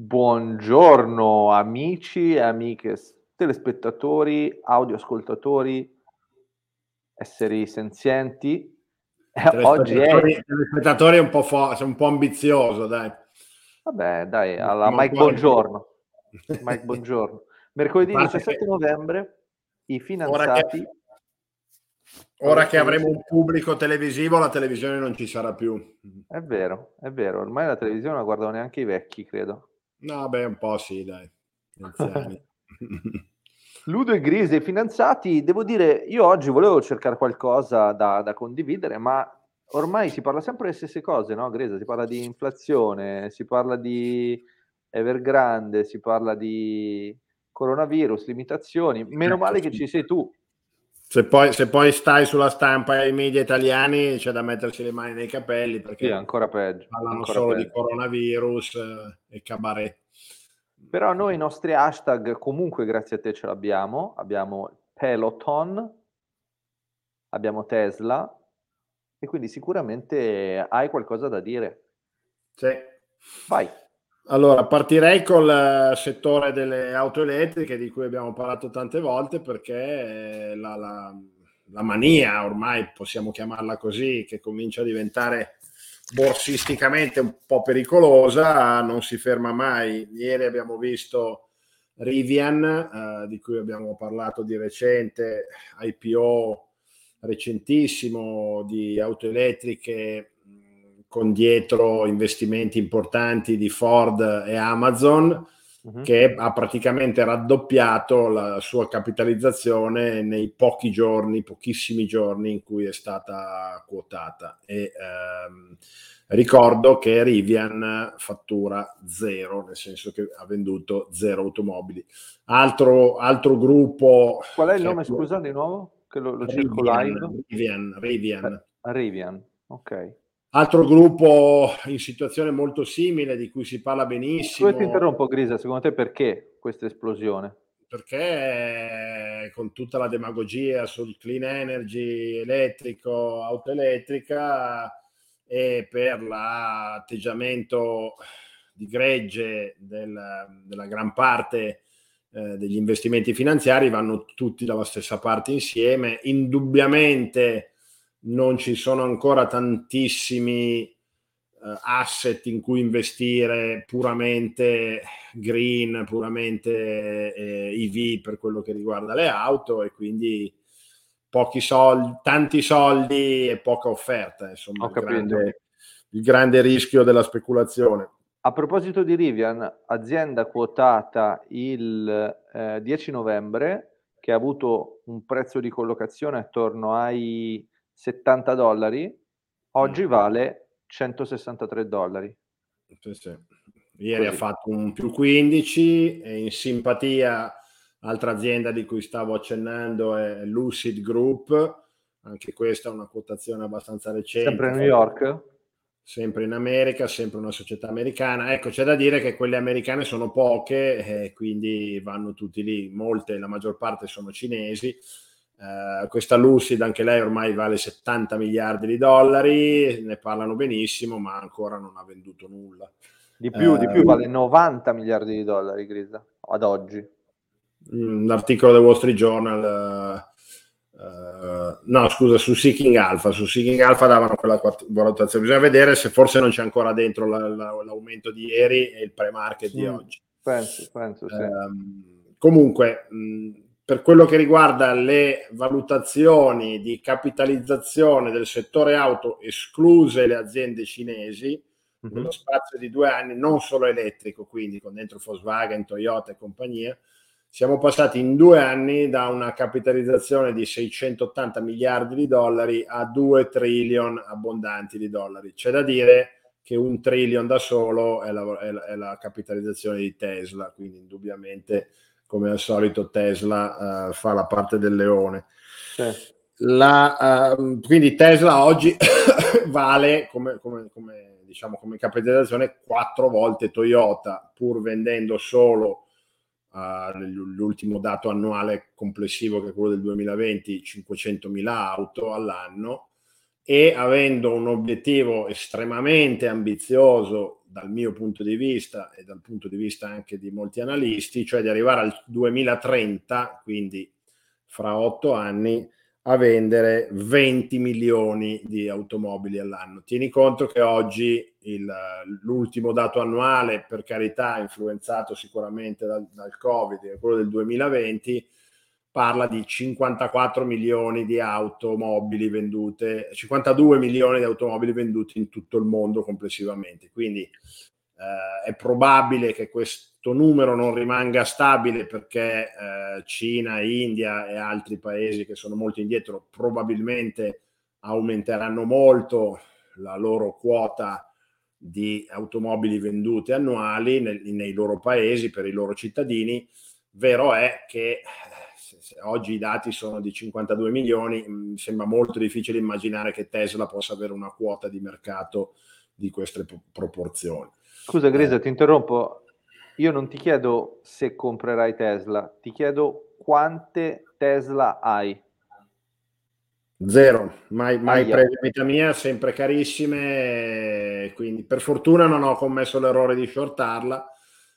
Buongiorno amici e amiche telespettatori, audioascoltatori, esseri senzienti. Eh, oggi è... telespettatori è un po', fo- un po' ambizioso, dai. Vabbè, dai, alla Mike Buongiorno. Mike Buongiorno. Mercoledì 17 che... novembre i finanziati... Ora che, ora che avremo un pubblico televisivo, la televisione non ci sarà più. È vero, è vero. Ormai la televisione non la guardano neanche i vecchi, credo. No, beh, un po' sì, dai. Ludo e Gris dei finanziati, devo dire, io oggi volevo cercare qualcosa da, da, condividere, ma ormai si parla sempre delle stesse cose, no, Gresa? Si parla di inflazione, si parla di Evergrande, si parla di coronavirus, limitazioni. Meno certo, male che ci sei tu. Se poi, se poi, stai sulla stampa e ai media italiani c'è da mettersi le mani nei capelli perché sì, ancora peggio, parlano ancora solo peggio. di coronavirus eh, e cabaret. Però noi i nostri hashtag comunque grazie a te ce l'abbiamo. Abbiamo Peloton, abbiamo Tesla e quindi sicuramente hai qualcosa da dire. Sì. Vai. Allora, partirei col eh, settore delle auto elettriche di cui abbiamo parlato tante volte perché la, la, la mania, ormai possiamo chiamarla così, che comincia a diventare borsisticamente un po' pericolosa, non si ferma mai. Ieri abbiamo visto Rivian, eh, di cui abbiamo parlato di recente, IPO recentissimo di auto elettriche con dietro investimenti importanti di Ford e Amazon, uh-huh. che ha praticamente raddoppiato la sua capitalizzazione nei pochi giorni, pochissimi giorni in cui è stata quotata. E, ehm, ricordo che Rivian fattura zero, nel senso che ha venduto zero automobili. Altro, altro gruppo... Qual è il nome, scusa, di nuovo? Che lo, lo cerco live? Rivian, Rivian. Rivian, ok. Altro gruppo in situazione molto simile di cui si parla benissimo. Dove ti interrompo, Grisa? Secondo te perché questa esplosione? Perché con tutta la demagogia sul clean energy elettrico, auto elettrica e per l'atteggiamento di gregge del, della gran parte eh, degli investimenti finanziari vanno tutti dalla stessa parte insieme. Indubbiamente non ci sono ancora tantissimi eh, asset in cui investire puramente green, puramente eh, EV per quello che riguarda le auto e quindi pochi soldi, tanti soldi e poca offerta, insomma, il grande, il grande rischio della speculazione. A proposito di Rivian, azienda quotata il eh, 10 novembre che ha avuto un prezzo di collocazione attorno ai 70 dollari, oggi mm. vale 163 dollari. Sì, sì. Ieri Così. ha fatto un più 15 e in simpatia altra azienda di cui stavo accennando è Lucid Group, anche questa è una quotazione abbastanza recente. Sempre a New York? Sempre in America, sempre una società americana. Ecco, c'è da dire che quelle americane sono poche, e quindi vanno tutti lì, molte, la maggior parte sono cinesi Uh, questa Lucid, anche lei ormai vale 70 miliardi di dollari, ne parlano benissimo, ma ancora non ha venduto nulla. Di più, uh, di più, vale 90 miliardi di dollari, Grisa, ad oggi. L'articolo del Wall Street Journal, uh, no scusa, su Seeking Alpha, su Seeking Alpha davano quella valutazione. Bisogna vedere se forse non c'è ancora dentro la, la, l'aumento di ieri e il pre-market sì, di oggi. Penso, penso, sì. Um, comunque... Mh, per quello che riguarda le valutazioni di capitalizzazione del settore auto, escluse le aziende cinesi, mm-hmm. nello spazio di due anni, non solo elettrico, quindi con dentro Volkswagen, Toyota e compagnia, siamo passati in due anni da una capitalizzazione di 680 miliardi di dollari a 2 trillion abbondanti di dollari. C'è da dire che un trillion da solo è la, è la, è la capitalizzazione di Tesla, quindi indubbiamente come al solito Tesla uh, fa la parte del leone. Sì. La, uh, quindi Tesla oggi vale come, come, come, diciamo, come capitalizzazione quattro volte Toyota, pur vendendo solo uh, l'ultimo dato annuale complessivo che è quello del 2020, 500.000 auto all'anno e avendo un obiettivo estremamente ambizioso dal mio punto di vista e dal punto di vista anche di molti analisti, cioè di arrivare al 2030, quindi fra otto anni, a vendere 20 milioni di automobili all'anno. Tieni conto che oggi il, l'ultimo dato annuale, per carità, influenzato sicuramente dal, dal Covid, è quello del 2020, parla di 54 milioni di automobili vendute, 52 milioni di automobili venduti in tutto il mondo complessivamente. Quindi eh, è probabile che questo numero non rimanga stabile perché eh, Cina, India e altri paesi che sono molto indietro probabilmente aumenteranno molto la loro quota di automobili vendute annuali nel, nei loro paesi per i loro cittadini. Vero è che oggi i dati sono di 52 milioni, mi sembra molto difficile immaginare che Tesla possa avere una quota di mercato di queste proporzioni. Scusa Grisa, eh. ti interrompo. Io non ti chiedo se comprerai Tesla, ti chiedo quante Tesla hai. Zero, mai, mai prese vita mia, sempre carissime, quindi per fortuna non ho commesso l'errore di shortarla,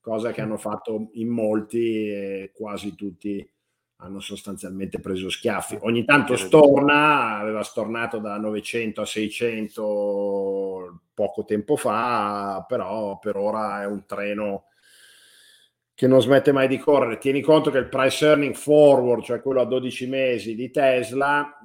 cosa che hanno fatto in molti quasi tutti hanno sostanzialmente preso schiaffi. Ogni tanto storna, aveva stornato da 900 a 600 poco tempo fa, però per ora è un treno che non smette mai di correre. Tieni conto che il price earning forward, cioè quello a 12 mesi di Tesla,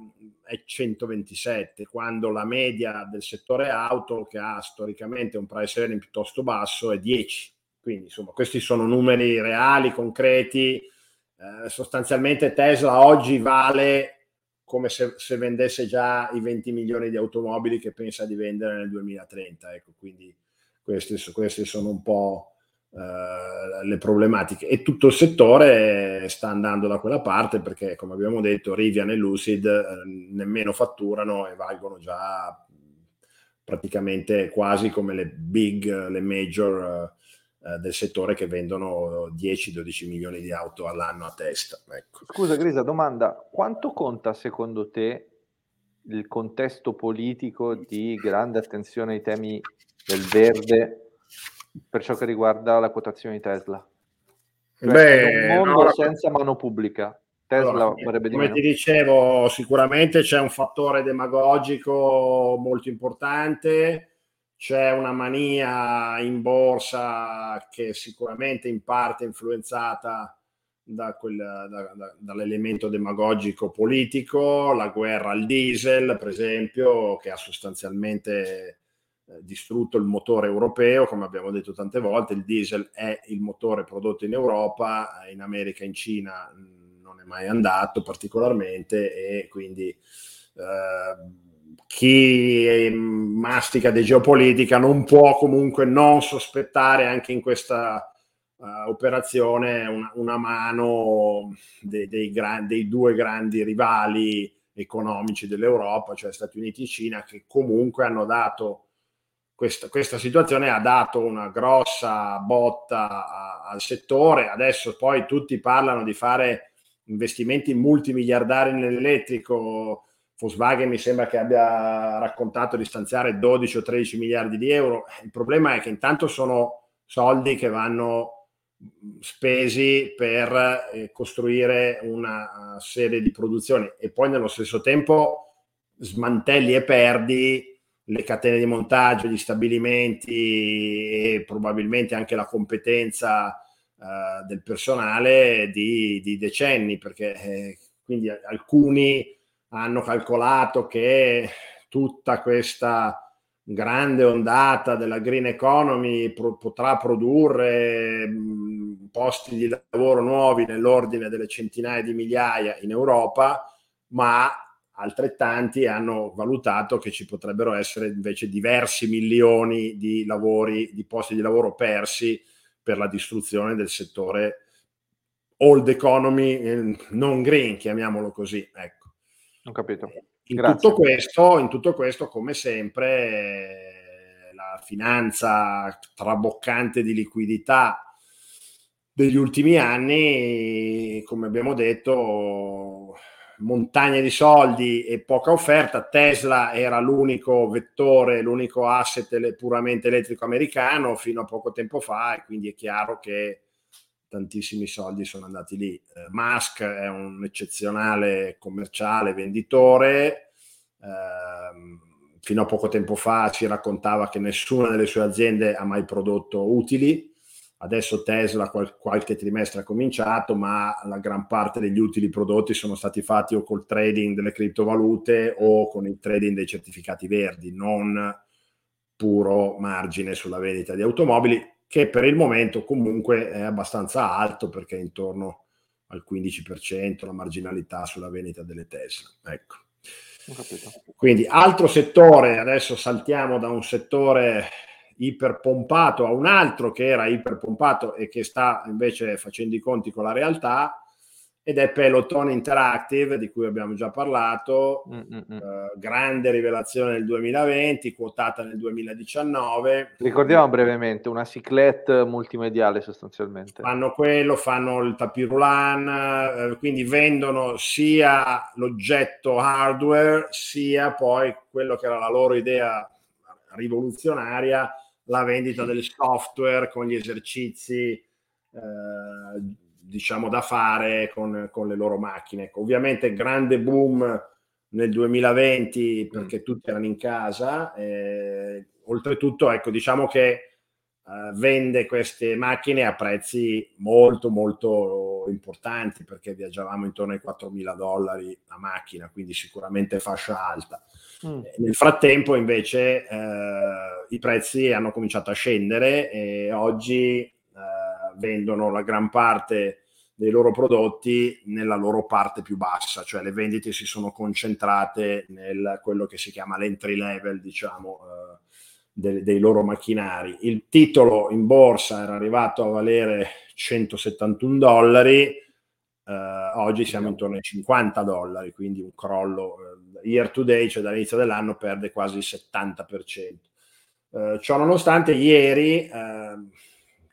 è 127, quando la media del settore auto, che ha storicamente un price earning piuttosto basso, è 10. Quindi insomma, questi sono numeri reali, concreti eh, sostanzialmente Tesla oggi vale come se, se, vendesse già i 20 milioni di automobili che pensa di vendere nel 2030. Ecco, quindi queste, queste sono un po' eh, le problematiche. E tutto il settore sta andando da quella parte perché, come abbiamo detto, Rivian e Lucid eh, nemmeno fatturano e valgono già praticamente quasi come le big, le major eh, del settore che vendono 10-12 milioni di auto all'anno a testa. Ecco. Scusa Grisa, domanda, quanto conta secondo te il contesto politico di grande attenzione ai temi del verde per ciò che riguarda la quotazione di Tesla? Cioè, Beh, un mondo no, senza mano pubblica. Tesla allora, vorrebbe Come ti dicevo, sicuramente c'è un fattore demagogico molto importante c'è una mania in borsa che sicuramente in parte è influenzata da quel, da, da, dall'elemento demagogico politico, la guerra al diesel, per esempio, che ha sostanzialmente eh, distrutto il motore europeo, come abbiamo detto tante volte, il diesel è il motore prodotto in Europa, in America in Cina non è mai andato particolarmente e quindi eh, chi mastica di geopolitica non può comunque non sospettare anche in questa uh, operazione una, una mano dei, dei, gran, dei, due grandi rivali economici dell'Europa, cioè Stati Uniti e Cina, che comunque hanno dato questa, questa situazione ha dato una grossa botta a, al settore. Adesso poi tutti parlano di fare investimenti multimiliardari nell'elettrico Volkswagen mi sembra che abbia raccontato di stanziare 12 o 13 miliardi di euro. Il problema è che intanto sono soldi che vanno spesi per eh, costruire una serie di produzioni e poi nello stesso tempo smantelli e perdi le catene di montaggio, gli stabilimenti e probabilmente anche la competenza uh, del personale di, di decenni, perché eh, quindi alcuni hanno calcolato che tutta questa grande ondata della green economy pro- potrà produrre mh, posti di lavoro nuovi nell'ordine delle centinaia di migliaia in Europa, ma altrettanti hanno valutato che ci potrebbero essere invece diversi milioni di lavori, di posti di lavoro persi per la distruzione del settore old economy eh, non green, chiamiamolo così. Ecco. Ho capito. In tutto, questo, in tutto questo, come sempre, la finanza traboccante di liquidità degli ultimi anni, come abbiamo detto, montagne di soldi e poca offerta. Tesla era l'unico vettore, l'unico asset puramente elettrico americano fino a poco tempo fa e quindi è chiaro che tantissimi soldi sono andati lì. Eh, Musk è un eccezionale commerciale, venditore. Eh, fino a poco tempo fa ci raccontava che nessuna delle sue aziende ha mai prodotto utili Adesso Tesla qual- qualche trimestre ha cominciato, ma la gran parte degli utili prodotti sono stati fatti o col trading delle criptovalute o con il trading dei certificati verdi, non puro margine sulla vendita di automobili, che per il momento comunque è abbastanza alto perché è intorno al 15% la marginalità sulla vendita delle Tesla. Ecco. Quindi altro settore, adesso saltiamo da un settore iperpompato a un altro che era iperpompato e che sta invece facendo i conti con la realtà ed è Peloton Interactive di cui abbiamo già parlato, eh, grande rivelazione nel 2020, quotata nel 2019. Ricordiamo brevemente, una ciclette multimediale sostanzialmente. Fanno quello, fanno il tapirulan, eh, quindi vendono sia l'oggetto hardware sia poi quello che era la loro idea rivoluzionaria, la vendita del software con gli esercizi eh, diciamo da fare con, con, le loro macchine. Ecco, ovviamente grande boom nel 2020 perché mm. tutti erano in casa. Eh, oltretutto, ecco, diciamo che eh, vende queste macchine a prezzi molto molto importanti perché viaggiavamo intorno ai 4.000 dollari a macchina, quindi sicuramente fascia alta. Mm. Nel frattempo invece eh, i prezzi hanno cominciato a scendere e oggi eh, vendono la gran parte dei loro prodotti nella loro parte più bassa, cioè le vendite si sono concentrate nel quello che si chiama l'entry level, diciamo, eh, de, dei loro macchinari. Il titolo in borsa era arrivato a valere 171 dollari, eh, oggi siamo intorno ai 50 dollari, quindi un crollo eh, year to day, cioè dall'inizio dell'anno perde quasi il 70%. Eh, ciò nonostante ieri ehm,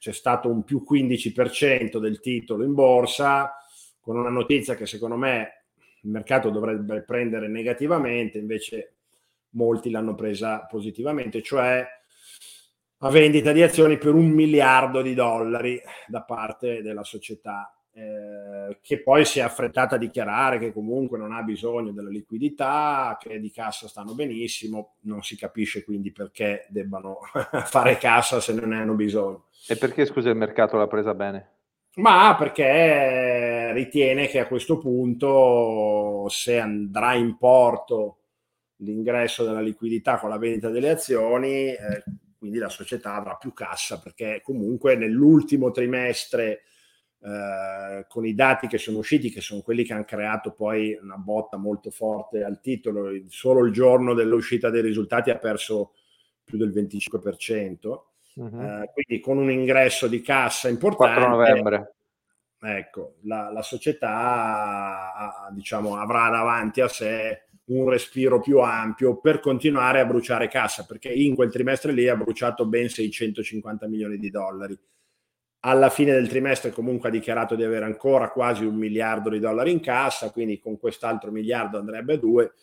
c'è stato un più 15% del titolo in borsa, con una notizia che secondo me il mercato dovrebbe prendere negativamente, invece molti l'hanno presa positivamente, cioè la vendita di azioni per un miliardo di dollari da parte della società eh, che poi si è affrettata a dichiarare che comunque non ha bisogno della liquidità, che di cassa stanno benissimo, non si capisce quindi perché debbano fare cassa se non ne hanno bisogno. E perché scusa il mercato l'ha presa bene? Ma perché ritiene che a questo punto se andrà in porto l'ingresso della liquidità con la vendita delle azioni, eh, quindi la società avrà più cassa perché comunque nell'ultimo trimestre eh, con i dati che sono usciti, che sono quelli che hanno creato poi una botta molto forte al titolo, solo il giorno dell'uscita dei risultati ha perso più del 25%. Uh-huh. Eh, quindi con un ingresso di cassa importante 4 novembre. ecco la, la società diciamo, avrà davanti a sé un respiro più ampio per continuare a bruciare cassa perché in quel trimestre lì ha bruciato ben 650 milioni di dollari alla fine del trimestre comunque ha dichiarato di avere ancora quasi un miliardo di dollari in cassa, quindi con quest'altro miliardo andrebbe a due,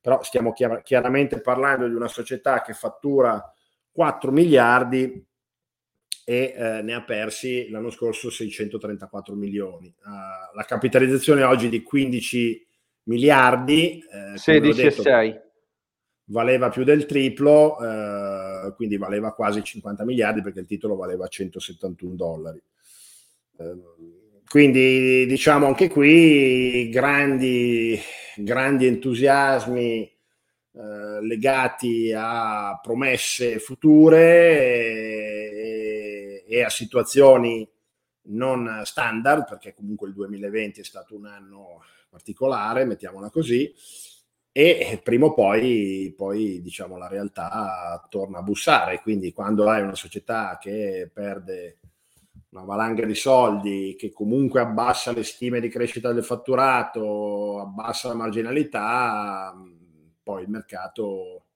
però stiamo chiar- chiaramente parlando di una società che fattura 4 miliardi e eh, ne ha persi l'anno scorso 634 milioni. Uh, la capitalizzazione oggi di 15 miliardi, eh, 16 e 6 valeva più del triplo, eh, quindi valeva quasi 50 miliardi perché il titolo valeva 171 dollari. Eh, quindi diciamo anche qui grandi, grandi entusiasmi eh, legati a promesse future e, e a situazioni non standard, perché comunque il 2020 è stato un anno particolare, mettiamola così, e prima o poi, poi diciamo, la realtà torna a bussare. Quindi quando hai una società che perde una valanga di soldi, che comunque abbassa le stime di crescita del fatturato, abbassa la marginalità, poi il mercato,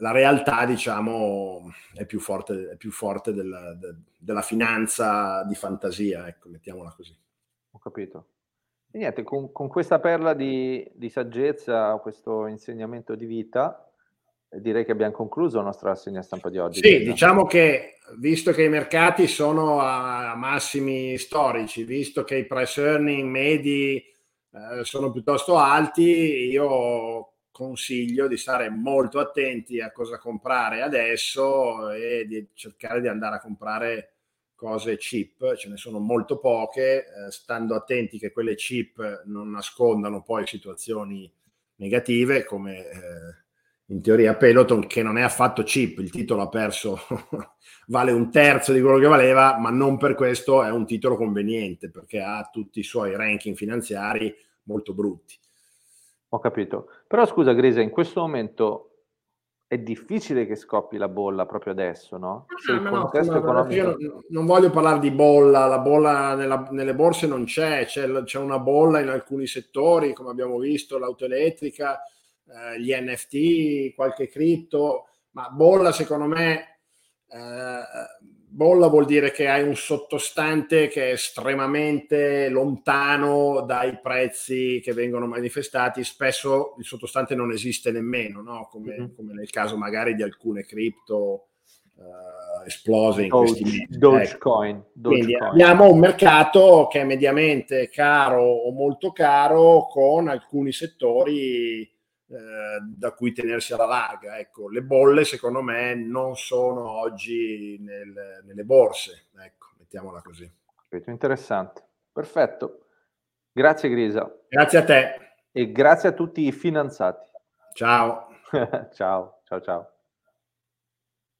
la realtà diciamo è più forte, è più forte della, de, della finanza di fantasia, ecco, mettiamola così. Ho capito. E niente, con, con questa perla di, di, saggezza, questo insegnamento di vita, direi che abbiamo concluso la nostra rassegna stampa di oggi. Sì, diciamo che visto che i mercati sono a massimi storici, visto che i price earning medi eh, sono piuttosto alti, io consiglio di stare molto attenti a cosa comprare adesso e di cercare di andare a comprare cose cheap, ce ne sono molto poche, eh, stando attenti che quelle cheap non nascondano poi situazioni negative come eh, in teoria Peloton che non è affatto cheap, il titolo ha perso, vale un terzo di quello che valeva, ma non per questo è un titolo conveniente perché ha tutti i suoi ranking finanziari molto brutti. Ho capito. Però scusa Grisa, in questo momento è difficile che scoppi la bolla proprio adesso, no? Il contesto no, economico... Io non voglio parlare di bolla, la bolla nella, nelle borse non c'è, c'è, c'è, una bolla in alcuni settori, come abbiamo visto, l'auto elettrica, eh, gli NFT, qualche cripto, ma bolla secondo me eh, bolla vuol dire che hai un sottostante che è estremamente lontano dai prezzi che vengono manifestati. Spesso il sottostante non esiste nemmeno, no? come, mm-hmm. come, nel caso magari di alcune cripto uh, esplose in Doge, questi mesi. Dogecoin. Ecco. Dogecoin. abbiamo un mercato che è mediamente caro o molto caro con alcuni settori eh, da cui tenersi alla larga. Ecco, le bolle secondo me non sono oggi nel, nelle borse, ecco, mettiamola così. Interessante, perfetto. Grazie Grisa. Grazie a te. E grazie a tutti i finanziati. Ciao. ciao, ciao, ciao.